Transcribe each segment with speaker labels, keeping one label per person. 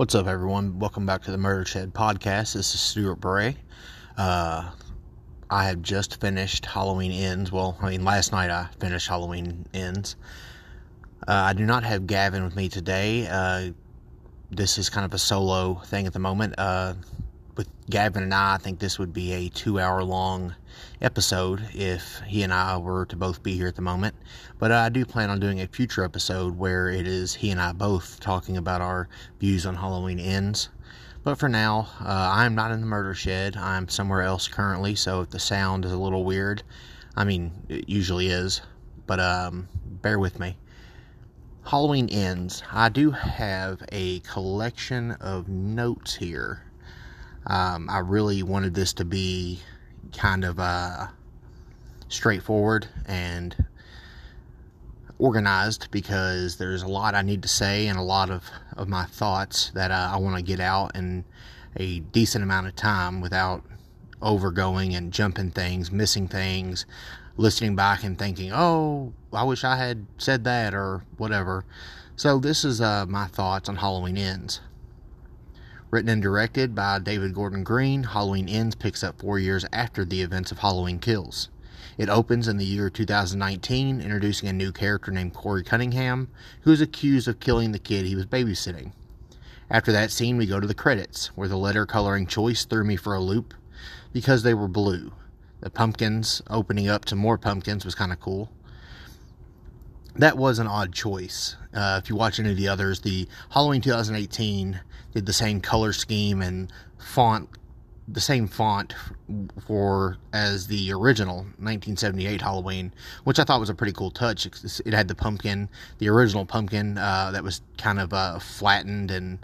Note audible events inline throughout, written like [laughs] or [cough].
Speaker 1: What's up, everyone? Welcome back to the Murder Shed podcast. This is Stuart Bray. Uh, I have just finished Halloween Ends. Well, I mean, last night I finished Halloween Ends. Uh, I do not have Gavin with me today. Uh, this is kind of a solo thing at the moment. With Gavin and I, I think this would be a two hour long episode if he and I were to both be here at the moment. But I do plan on doing a future episode where it is he and I both talking about our views on Halloween ends. But for now, uh, I'm not in the murder shed. I'm somewhere else currently, so if the sound is a little weird, I mean, it usually is, but um, bear with me. Halloween ends. I do have a collection of notes here. Um, I really wanted this to be kind of uh, straightforward and organized because there's a lot I need to say and a lot of, of my thoughts that uh, I want to get out in a decent amount of time without overgoing and jumping things, missing things, listening back and thinking, oh, I wish I had said that or whatever. So, this is uh, my thoughts on Halloween Ends. Written and directed by David Gordon Green, Halloween Ends picks up four years after the events of Halloween Kills. It opens in the year 2019, introducing a new character named Corey Cunningham, who is accused of killing the kid he was babysitting. After that scene, we go to the credits, where the letter coloring choice threw me for a loop because they were blue. The pumpkins opening up to more pumpkins was kind of cool that was an odd choice. Uh, if you watch any of the others, the Halloween 2018 did the same color scheme and font, the same font for as the original 1978 Halloween, which I thought was a pretty cool touch. It had the pumpkin, the original pumpkin uh, that was kind of uh, flattened and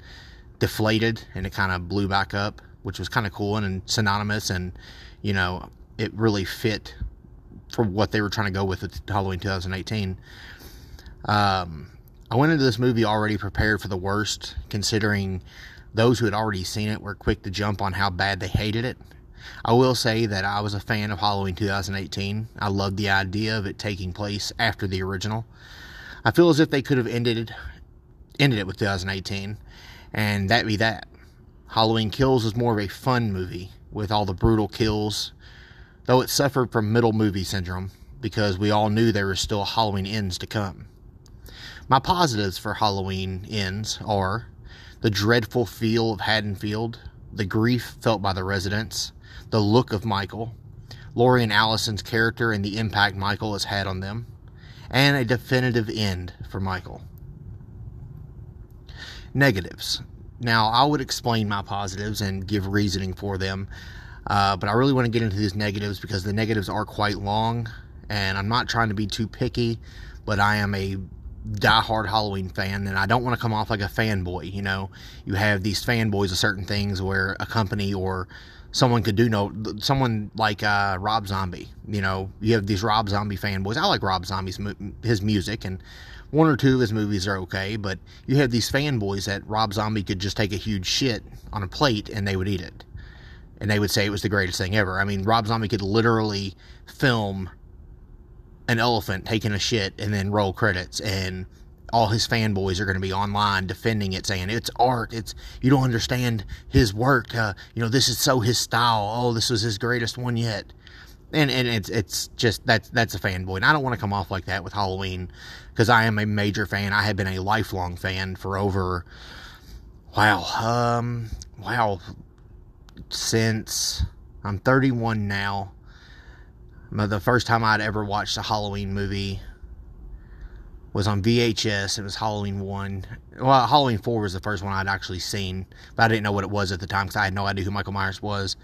Speaker 1: deflated, and it kind of blew back up, which was kind of cool and, and synonymous, and you know it really fit for what they were trying to go with with Halloween 2018. Um, I went into this movie already prepared for the worst, considering those who had already seen it were quick to jump on how bad they hated it. I will say that I was a fan of Halloween 2018. I loved the idea of it taking place after the original. I feel as if they could have ended it, ended it with 2018, and that be that. Halloween Kills is more of a fun movie with all the brutal kills, though it suffered from middle movie syndrome because we all knew there was still Halloween ends to come. My positives for Halloween ends are the dreadful feel of Haddonfield, the grief felt by the residents, the look of Michael, Laurie and Allison's character and the impact Michael has had on them, and a definitive end for Michael. Negatives. Now, I would explain my positives and give reasoning for them, uh, but I really want to get into these negatives because the negatives are quite long, and I'm not trying to be too picky, but I am a diehard Halloween fan, and I don't want to come off like a fanboy. You know, you have these fanboys of certain things where a company or someone could do no someone like uh, Rob Zombie. You know, you have these Rob Zombie fanboys. I like Rob Zombie's his music, and one or two of his movies are okay. But you have these fanboys that Rob Zombie could just take a huge shit on a plate and they would eat it, and they would say it was the greatest thing ever. I mean, Rob Zombie could literally film an elephant taking a shit and then roll credits and all his fanboys are going to be online defending it saying it's art. It's you don't understand his work. Uh, you know this is so his style. Oh this was his greatest one yet. And and it's it's just that's that's a fanboy. And i don't want to come off like that with halloween because i am a major fan. I have been a lifelong fan for over wow um wow since i'm 31 now the first time I'd ever watched a Halloween movie was on VHS. It was Halloween 1. Well, Halloween 4 was the first one I'd actually seen, but I didn't know what it was at the time because I had no idea who Michael Myers was.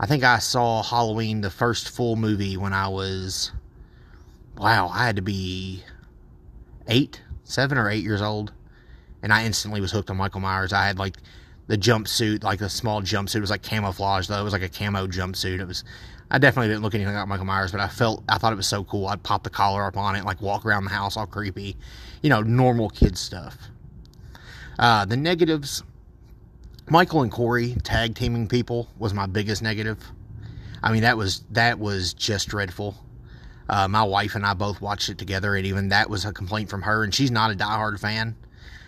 Speaker 1: I think I saw Halloween, the first full movie, when I was, wow, I had to be eight, seven or eight years old. And I instantly was hooked on Michael Myers. I had like the jumpsuit, like the small jumpsuit. It was like camouflage, though. It was like a camo jumpsuit. It was I definitely didn't look anything like Michael Myers, but I felt I thought it was so cool. I'd pop the collar up on it, like walk around the house all creepy, you know, normal kid stuff. Uh, the negatives, Michael and Corey tag teaming people was my biggest negative. I mean, that was that was just dreadful. Uh, my wife and I both watched it together, and even that was a complaint from her. And she's not a diehard fan,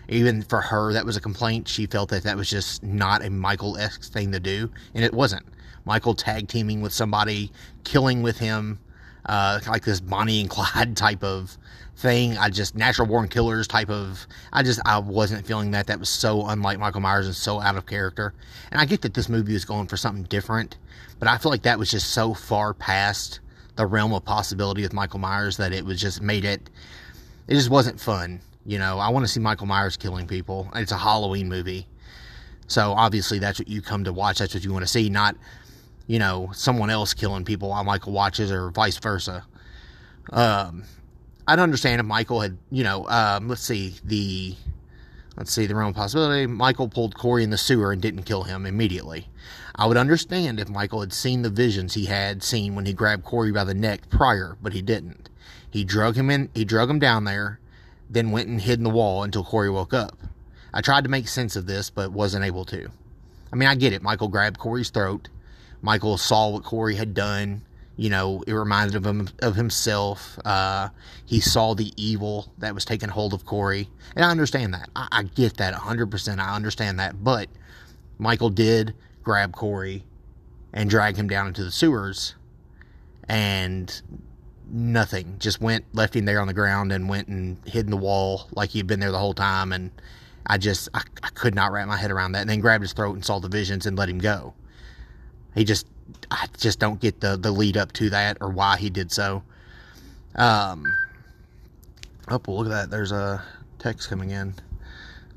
Speaker 1: Even for her, that was a complaint. She felt that that was just not a Michael esque thing to do, and it wasn't. Michael tag teaming with somebody, killing with him, uh, like this Bonnie and [laughs] Clyde type of thing. I just natural born killers type of. I just I wasn't feeling that. That was so unlike Michael Myers and so out of character. And I get that this movie was going for something different, but I feel like that was just so far past the realm of possibility with Michael Myers that it was just made it. It just wasn't fun. You know, I want to see Michael Myers killing people. It's a Halloween movie. So obviously that's what you come to watch. That's what you want to see, not, you know, someone else killing people while Michael watches or vice versa. Um, I'd understand if Michael had, you know, um, let's see, the, let's see, the realm of possibility. Michael pulled Corey in the sewer and didn't kill him immediately. I would understand if Michael had seen the visions he had seen when he grabbed Corey by the neck prior, but he didn't. He drug him in, he drug him down there, then went and hid in the wall until Corey woke up. I tried to make sense of this, but wasn't able to. I mean, I get it. Michael grabbed Corey's throat. Michael saw what Corey had done. You know, it reminded him of himself. Uh, he saw the evil that was taking hold of Corey. And I understand that. I, I get that 100%. I understand that. But Michael did grab Corey and drag him down into the sewers. And nothing. Just went, left him there on the ground and went and hid in the wall like he had been there the whole time. And I just, I, I could not wrap my head around that. And then grabbed his throat and saw the visions and let him go. He just, I just don't get the, the lead up to that or why he did so. Um, oh, look at that. There's a text coming in.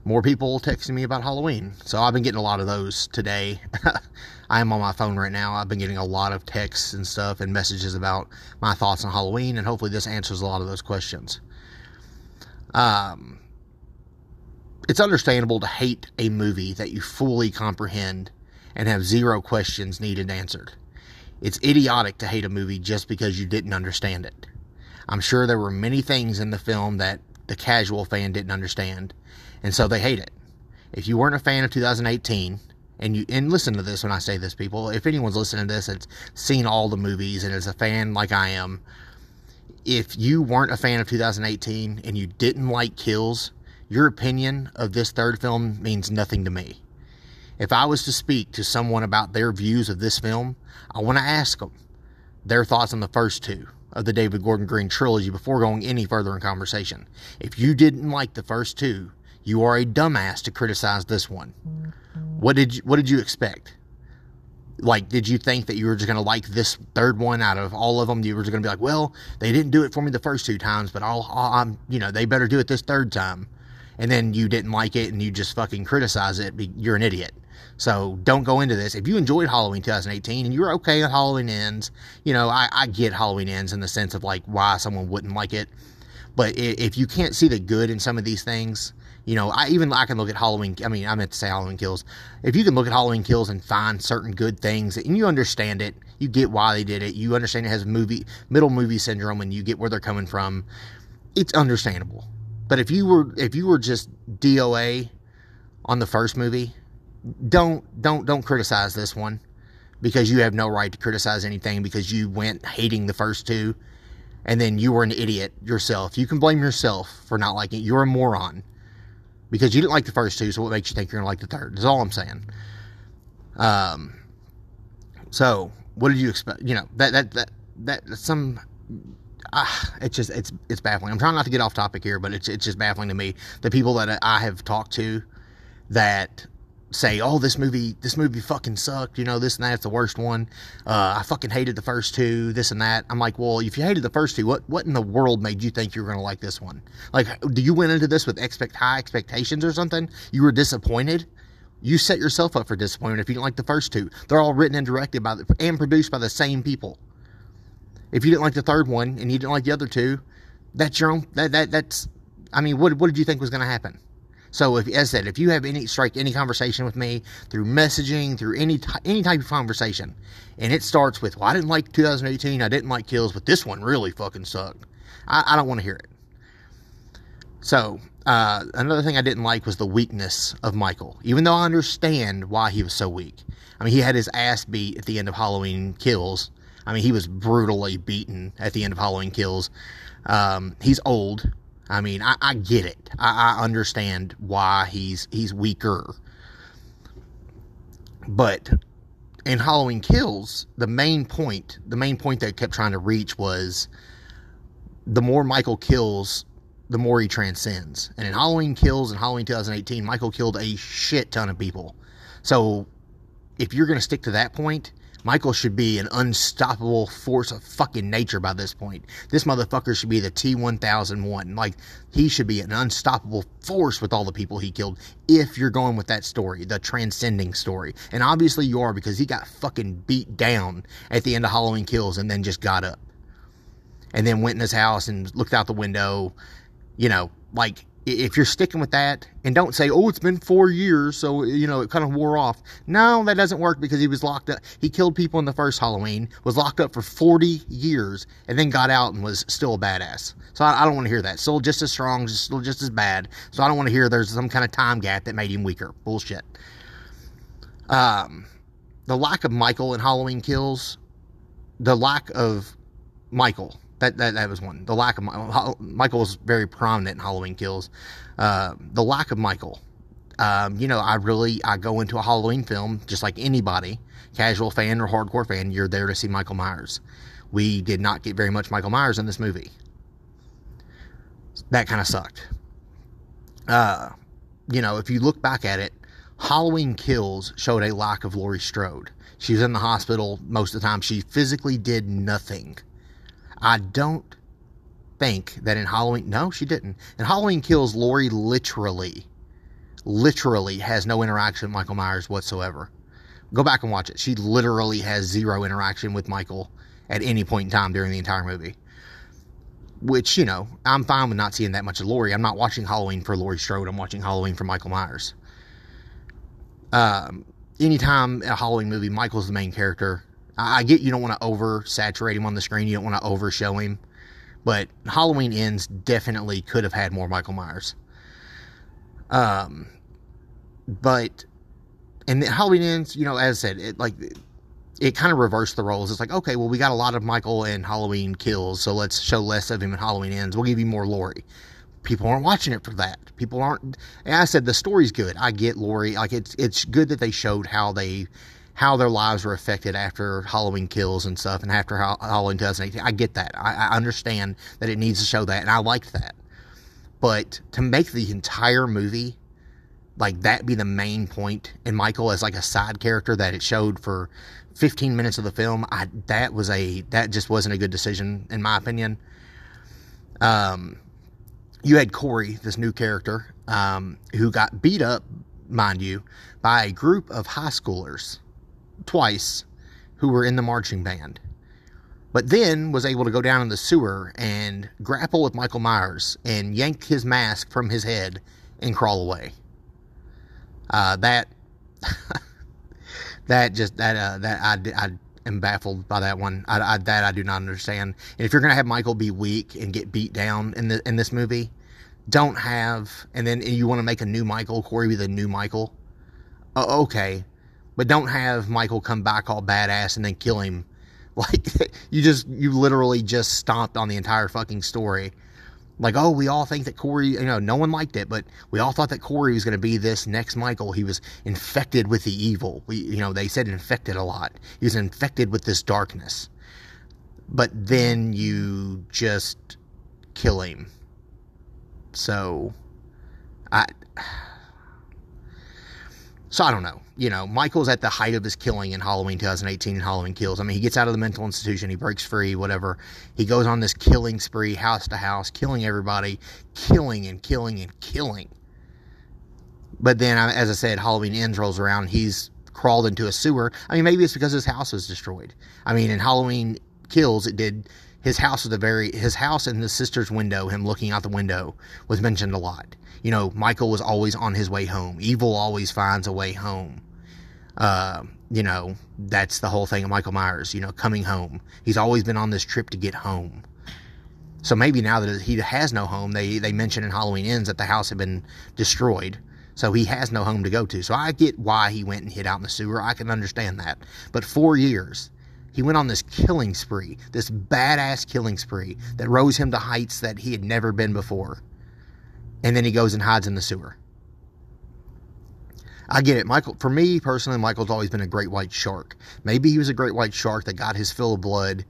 Speaker 1: More people texting me about Halloween. So I've been getting a lot of those today. [laughs] I am on my phone right now. I've been getting a lot of texts and stuff and messages about my thoughts on Halloween, and hopefully this answers a lot of those questions. Um, it's understandable to hate a movie that you fully comprehend and have zero questions needed answered. It's idiotic to hate a movie just because you didn't understand it. I'm sure there were many things in the film that the casual fan didn't understand, and so they hate it. If you weren't a fan of 2018, and you and listen to this when I say this, people. If anyone's listening to this, it's seen all the movies and is a fan like I am. If you weren't a fan of 2018 and you didn't like kills, your opinion of this third film means nothing to me. If I was to speak to someone about their views of this film, I want to ask them their thoughts on the first two of the David Gordon Green trilogy before going any further in conversation. If you didn't like the first two, you are a dumbass to criticize this one. What did you, what did you expect? Like, did you think that you were just going to like this third one out of all of them? You were just going to be like, well, they didn't do it for me the first two times, but I'll, i am you know, they better do it this third time. And then you didn't like it and you just fucking criticize it. You're an idiot. So don't go into this. If you enjoyed Halloween 2018 and you're okay with Halloween ends, you know, I, I get Halloween ends in the sense of like why someone wouldn't like it. But if you can't see the good in some of these things, you know, I even I can look at Halloween. I mean, I meant to say Halloween Kills. If you can look at Halloween Kills and find certain good things, and you understand it, you get why they did it. You understand it has movie middle movie syndrome, and you get where they're coming from. It's understandable. But if you were if you were just DOA on the first movie, don't don't don't criticize this one because you have no right to criticize anything because you went hating the first two and then you were an idiot yourself. You can blame yourself for not liking it. You're a moron because you didn't like the first two, so what makes you think you're gonna like the third? Is all I'm saying. Um. So, what did you expect? You know that that that that some. Ah, it's just it's it's baffling. I'm trying not to get off topic here, but it's it's just baffling to me. The people that I have talked to that say, "Oh, this movie, this movie fucking sucked," you know, this and that's the worst one. Uh, I fucking hated the first two, this and that. I'm like, well, if you hated the first two, what what in the world made you think you were gonna like this one? Like, do you went into this with expect high expectations or something? You were disappointed. You set yourself up for disappointment if you didn't like the first two. They're all written and directed by the, and produced by the same people. If you didn't like the third one and you didn't like the other two, that's your own. That that that's. I mean, what what did you think was to happen? So, if, as I said, if you have any strike any conversation with me through messaging, through any any type of conversation, and it starts with, "Well, I didn't like 2018, I didn't like Kills, but this one really fucking sucked," I, I don't want to hear it. So, uh, another thing I didn't like was the weakness of Michael. Even though I understand why he was so weak, I mean, he had his ass beat at the end of Halloween Kills. I mean, he was brutally beaten at the end of Halloween Kills. Um, he's old. I mean, I, I get it. I, I understand why he's he's weaker. But in Halloween Kills, the main point, the main point they kept trying to reach was the more Michael kills, the more he transcends. And in Halloween Kills and Halloween 2018, Michael killed a shit ton of people. So if you're going to stick to that point, Michael should be an unstoppable force of fucking nature by this point. This motherfucker should be the T1001. Like, he should be an unstoppable force with all the people he killed if you're going with that story, the transcending story. And obviously you are because he got fucking beat down at the end of Halloween Kills and then just got up. And then went in his house and looked out the window. You know, like, if you're sticking with that and don't say oh it's been four years so you know it kind of wore off. No that doesn't work because he was locked up. He killed people in the first halloween was locked up for 40 years and then got out and was still a badass. So i, I don't want to hear that. Still just as strong still just as bad. So i don't want to hear there's some kind of time gap that made him weaker. Bullshit. Um the lack of michael in halloween kills the lack of michael that, that that was one. The lack of Michael was very prominent in Halloween Kills. Uh, the lack of Michael. Um, you know, I really I go into a Halloween film just like anybody, casual fan or hardcore fan. You're there to see Michael Myers. We did not get very much Michael Myers in this movie. That kind of sucked. Uh, you know, if you look back at it, Halloween Kills showed a lack of Laurie Strode. She was in the hospital most of the time. She physically did nothing I don't think that in Halloween, no, she didn't. In Halloween Kills, Laurie literally, literally has no interaction with Michael Myers whatsoever. Go back and watch it. She literally has zero interaction with Michael at any point in time during the entire movie. Which, you know, I'm fine with not seeing that much of Laurie. I'm not watching Halloween for Laurie Strode. I'm watching Halloween for Michael Myers. Um, anytime a Halloween movie, Michael's the main character. I get you don't want to oversaturate him on the screen. You don't want to overshow him. But Halloween Ends definitely could have had more Michael Myers. Um, but and Halloween Ends, you know, as I said, it like it kind of reversed the roles. It's like, okay, well, we got a lot of Michael in Halloween Kills, so let's show less of him in Halloween Ends. We'll give you more Laurie. People aren't watching it for that. People aren't. And I said the story's good. I get Laurie. Like it's it's good that they showed how they how their lives were affected after Halloween kills and stuff, and after Halloween 2018. I get that. I, I understand that it needs to show that, and I liked that. But to make the entire movie like that be the main point, and Michael as like a side character that it showed for 15 minutes of the film, I that was a that just wasn't a good decision in my opinion. Um, you had Corey, this new character, um, who got beat up, mind you, by a group of high schoolers twice who were in the marching band. But then was able to go down in the sewer and grapple with Michael Myers and yank his mask from his head and crawl away. Uh, that [laughs] that just that uh, that I, I am baffled by that one. I, I, that I do not understand. And if you're gonna have Michael be weak and get beat down in the in this movie, don't have and then you want to make a new Michael, Corey be the new Michael. Uh, okay, but don't have Michael come back all badass and then kill him. [laughs] Like you just you literally just stomped on the entire fucking story. Like, oh, we all think that Corey, you know, no one liked it, but we all thought that Corey was going to be this next Michael. He was infected with the evil. We, you know, they said infected a lot. He was infected with this darkness. But then you just kill him. So, I. [sighs] So I don't know you know, Michael's at the height of his killing in Halloween 2018 and Halloween Kills. I mean, he gets out of the mental institution, he breaks free, whatever. He goes on this killing spree, house to house, killing everybody, killing and killing and killing. But then, as I said, Halloween ends rolls around, he's crawled into a sewer. I mean, maybe it's because his house was destroyed. I mean, in Halloween Kills, it did. His house was the very his house and his sister's window. Him looking out the window was mentioned a lot. You know, Michael was always on his way home. Evil always finds a way home uh, you know, that's the whole thing of Michael Myers, you know, coming home. He's always been on this trip to get home. So maybe now that he has no home, they, they mention in Halloween Ends that the house had been destroyed. So he has no home to go to. So I get why he went and hid out in the sewer. I can understand that. But four years, he went on this killing spree, this badass killing spree that rose him to heights that he had never been before. and then he goes and hides in the sewer. I get it. Michael, for me personally, Michael's always been a great white shark. Maybe he was a great white shark that got his fill of blood.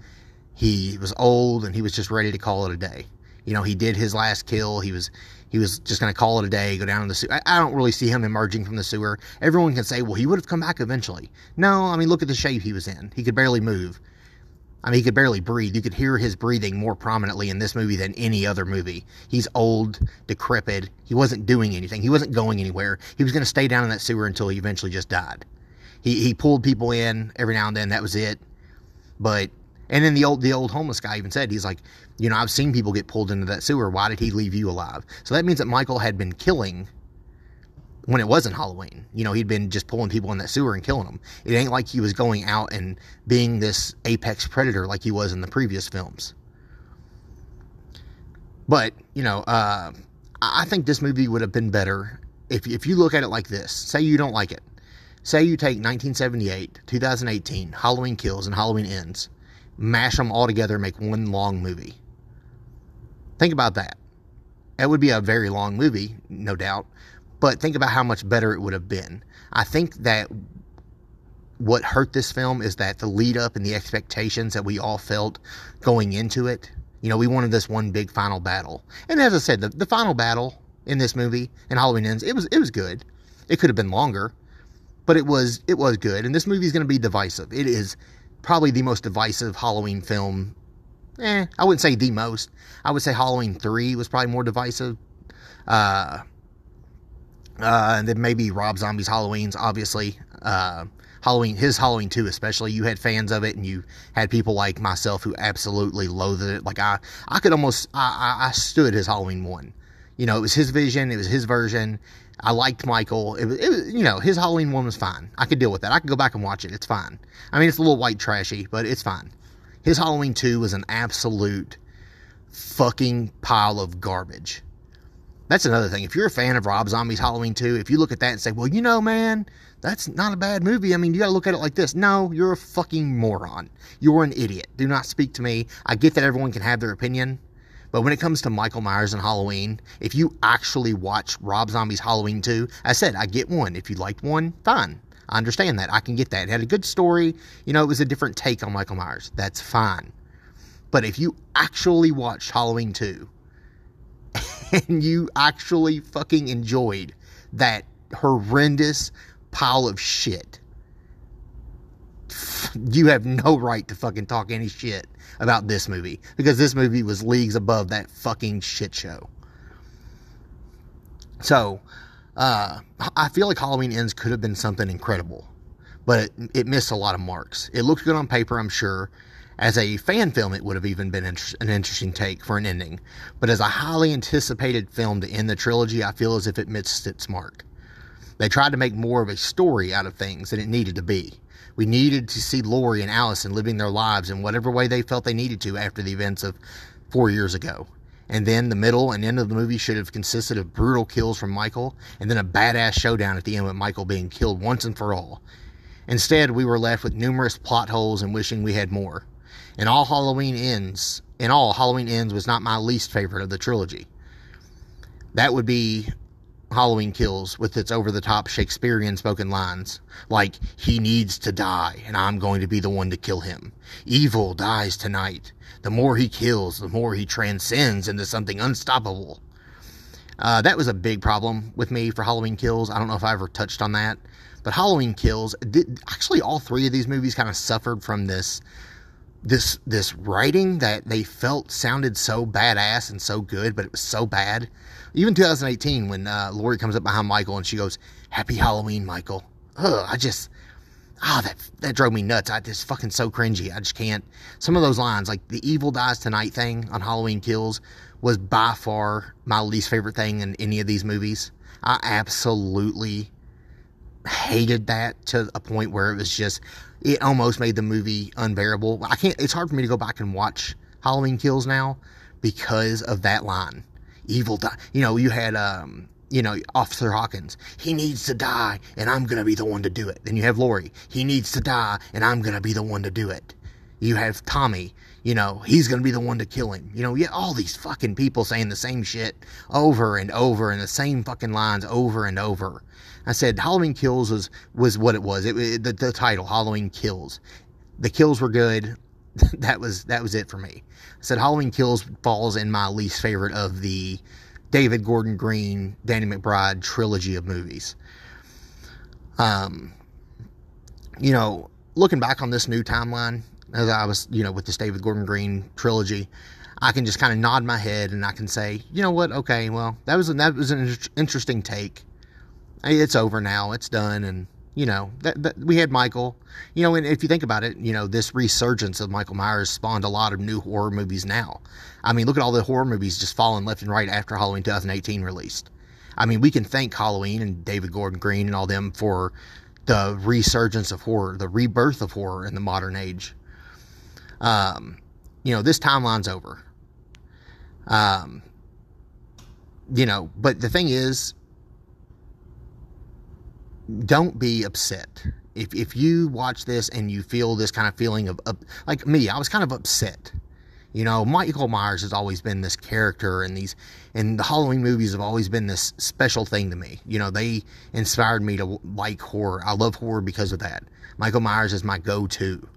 Speaker 1: He was old and he was just ready to call it a day. You know, he did his last kill. He was he was just going to call it a day, go down in the sewer. I, I, don't really see him emerging from the sewer. Everyone can say, well, he would have come back eventually. No, I mean, look at the shape he was in. He could barely move. I mean, he could barely breathe. You could hear his breathing more prominently in this movie than any other movie. He's old, decrepit. He wasn't doing anything. He wasn't going anywhere. He was going to stay down in that sewer until he eventually just died. He he pulled people in every now and then. That was it. But and then the old the old homeless guy even said he's like, you know, I've seen people get pulled into that sewer. Why did he leave you alive? So that means that Michael had been killing when it wasn't Halloween. You know, he'd been just pulling people in that sewer and killing them. It ain't like he was going out and being this apex predator like he was in the previous films. But, you know, uh, I think this movie would have been better if, if you look at it like this. Say you don't like it. Say you take 1978, 2018, Halloween Kills, and Halloween Ends, mash them all together, and make one long movie. Think about that. That would be a very long movie, no doubt, but think about how much better it would have been. I think that what hurt this film is that the lead up and the expectations that we all felt going into it. You know, we wanted this one big final battle. And as I said, the, the final battle in this movie in Halloween Ends, it was it was good. It could have been longer, but it was it was good. And this movie is going to be divisive. It is probably the most divisive Halloween film. Eh, I wouldn't say the most. I would say Halloween 3 was probably more divisive. Uh, uh, and then maybe Rob Zombie's Halloween's, obviously. Uh, Halloween, his Halloween 2 especially, you had fans of it and you had people like myself who absolutely loathed it. Like I, I could almost, I, I, I stood his Halloween 1. You know, it was his vision, it was his version. I liked Michael. It it was, you know, his Halloween 1 was fine. I could deal with that. I could go back and watch it. It's fine. I mean, it's a little white trashy, but it's fine. His Halloween 2 was an absolute fucking pile of garbage. That's another thing. If you're a fan of Rob Zombie's Halloween 2, if you look at that and say, well, you know, man, that's not a bad movie. I mean, you got to look at it like this. No, you're a fucking moron. You're an idiot. Do not speak to me. I get that everyone can have their opinion. But when it comes to Michael Myers and Halloween, if you actually watch Rob Zombie's Halloween 2, I said, I get one. If you liked one, fine. I understand that. I can get that. It had a good story. You know, it was a different take on Michael Myers. That's fine. But if you actually watched Halloween 2, and you actually fucking enjoyed that horrendous pile of shit, you have no right to fucking talk any shit about this movie because this movie was leagues above that fucking shit show. So, uh, I feel like Halloween Ends could have been something incredible, but it, it missed a lot of marks. It looked good on paper, I'm sure. As a fan film, it would have even been inter- an interesting take for an ending. But as a highly anticipated film to end the trilogy, I feel as if it missed its mark. They tried to make more of a story out of things than it needed to be. We needed to see Laurie and Allison living their lives in whatever way they felt they needed to after the events of four years ago. And then the middle and end of the movie should have consisted of brutal kills from Michael and then a badass showdown at the end with Michael being killed once and for all. Instead, we were left with numerous plot holes and wishing we had more. And all Halloween ends, in all, Halloween ends was not my least favorite of the trilogy. That would be Halloween Kills with its over the top Shakespearean spoken lines, like, he needs to die, and I'm going to be the one to kill him. Evil dies tonight. The more he kills, the more he transcends into something unstoppable. Uh, that was a big problem with me for Halloween Kills. I don't know if I ever touched on that. But Halloween Kills, did, actually, all three of these movies kind of suffered from this this this writing that they felt sounded so badass and so good, but it was so bad. Even 2018, when uh, Laurie comes up behind Michael and she goes, "Happy Halloween, Michael." Ugh, I just ah oh, that that drove me nuts. I just fucking so cringy. I just can't. Some of those lines, like the "Evil dies tonight" thing on Halloween Kills, was by far my least favorite thing in any of these movies. I absolutely hated that to a point where it was just it almost made the movie unbearable. I can't. It's hard for me to go back and watch Halloween Kills now because of that line. Evil. You know, you had um, you know, Officer Hawkins. He needs to die, and I'm gonna be the one to do it. Then you have Laurie. He needs to die, and I'm gonna be the one to do it. You have Tommy. You know, he's going to be the one to kill him. You know, yeah, all these fucking people saying the same shit over and over and the same fucking lines over and over. I said Halloween Kills was was what it was. It, it the, the title Halloween Kills. The kills were good. [laughs] that was that was it for me. I said Halloween Kills falls in my least favorite of the David Gordon Green, Danny McBride trilogy of movies. Um, you know, looking back on this new timeline, as I was, you know, with this David Gordon Green trilogy, I can just kind of nod my head and I can say, you know what? Okay, well, that was that was an interesting take. It's over now. It's done, and you know that, that we had Michael. You know, and if you think about it, you know this resurgence of Michael Myers spawned a lot of new horror movies. Now, I mean, look at all the horror movies just falling left and right after Halloween 2018 released. I mean, we can thank Halloween and David Gordon Green and all them for the resurgence of horror, the rebirth of horror in the modern age. Um, you know, this timeline's over. Um, you know, but the thing is, don't be upset. If, if you watch this and you feel this kind of feeling of, of, like me, I was kind of upset. You know, Michael Myers has always been this character, and these, and the Halloween movies have always been this special thing to me. You know, they inspired me to like horror. I love horror because of that. Michael Myers is my go-to.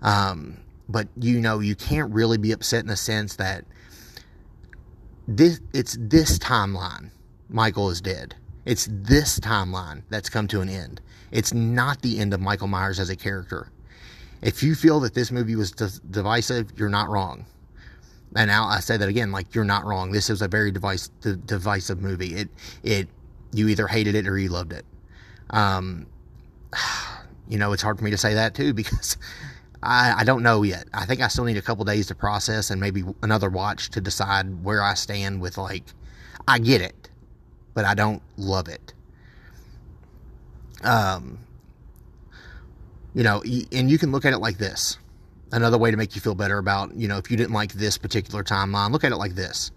Speaker 1: Um, but you know, you can't really be upset in the sense that this, it's this timeline. Michael is dead. It's this timeline that's come to an end. It's not the end of Michael Myers as a character. If you feel that this movie was divisive, you're not wrong. And now I say that again, like you're not wrong. This is a very device, divisive movie. It, it, you either hated it or you loved it. Um, [sighs] you know, it's hard for me to say that too because [laughs] I, I don't know yet. I think I still need a couple days to process and maybe another watch to decide where I stand with like, I get it but I don't love it. Um, you know, and you can look at it like this. Another way to make you feel better about, you know, if you didn't like this particular timeline, look at it like this.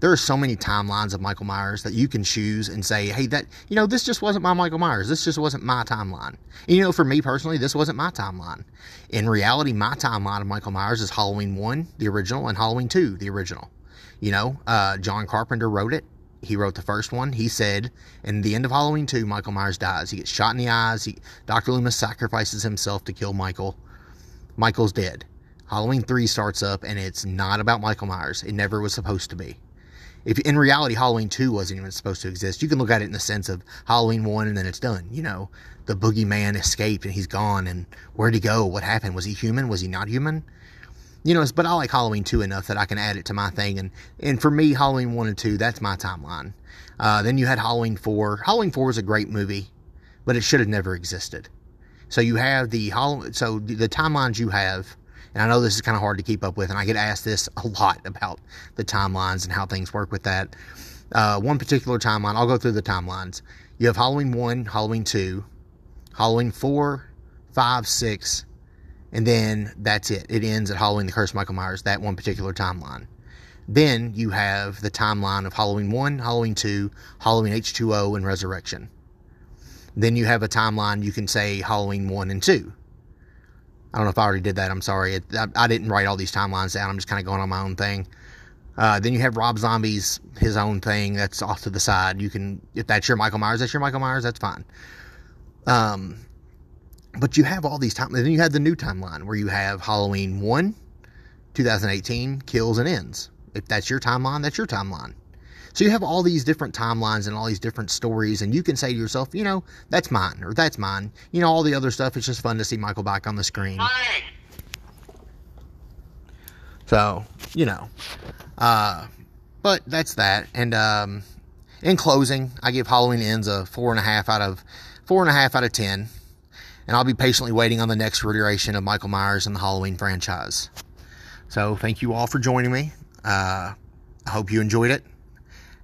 Speaker 1: There are so many timelines of Michael Myers that you can choose and say, hey, that, you know, this just wasn't my Michael Myers. This just wasn't my timeline. And, you know, for me personally, this wasn't my timeline. In reality, my timeline of Michael Myers is Halloween 1, the original, and Halloween 2, the original. You know, uh, John Carpenter wrote it he wrote the first one. He said, in the end of Halloween 2, Michael Myers dies. He gets shot in the eyes. He, Dr. Loomis sacrifices himself to kill Michael. Michael's dead. Halloween 3 starts up, and it's not about Michael Myers. It never was supposed to be. If in reality Halloween 2 wasn't even supposed to exist, you can look at it in the sense of Halloween 1 and then it's done. You know, the boogeyman escaped and he's gone, and where'd he go? What happened? Was he human? Was he not human? you know, but I like Halloween 2 enough that I can add it to my thing. And, and for me, Halloween 1 and 2, that's my timeline. Uh, then you had Halloween 4. Halloween 4 is a great movie, but it should have never existed. So you have the Halloween, so the timelines you have, and I know this is kind of hard to keep up with, and I get asked this a lot about the timelines and how things work with that. Uh, one particular timeline, I'll go through the timelines. You have Halloween 1, Halloween 2, Halloween 4, 5, 6, and then that's it. It ends at Halloween the Curse Michael Myers, that one particular timeline. Then you have the timeline of Halloween 1, Halloween 2, Halloween H2O, and Resurrection. Then you have a timeline you can say Halloween 1 and 2. I don't know if I already did that. I'm sorry. It, I, I, didn't write all these timelines down. I'm just kind of going on my own thing. Uh, then you have Rob Zombie's his own thing that's off to the side. You can, if that's your Michael Myers, that's your Michael Myers. That's fine. Um, but you have all these timelines. Then you have the new timeline where you have Halloween 1, 2018, kills and ends. If that's your timeline, that's your timeline. So you have all these different timelines and all these different stories, and you can say to yourself, you know, that's mine, or that's mine. You know, all the other stuff, it's just fun to see Michael back on the screen. So, you know. Uh, but that's that. And um, in closing, I give Halloween Ends a four and a half out of four and a half out of ten and I'll be patiently waiting on the next iteration of Michael Myers and the Halloween franchise. So, thank you all for joining me. Uh, I hope you enjoyed it,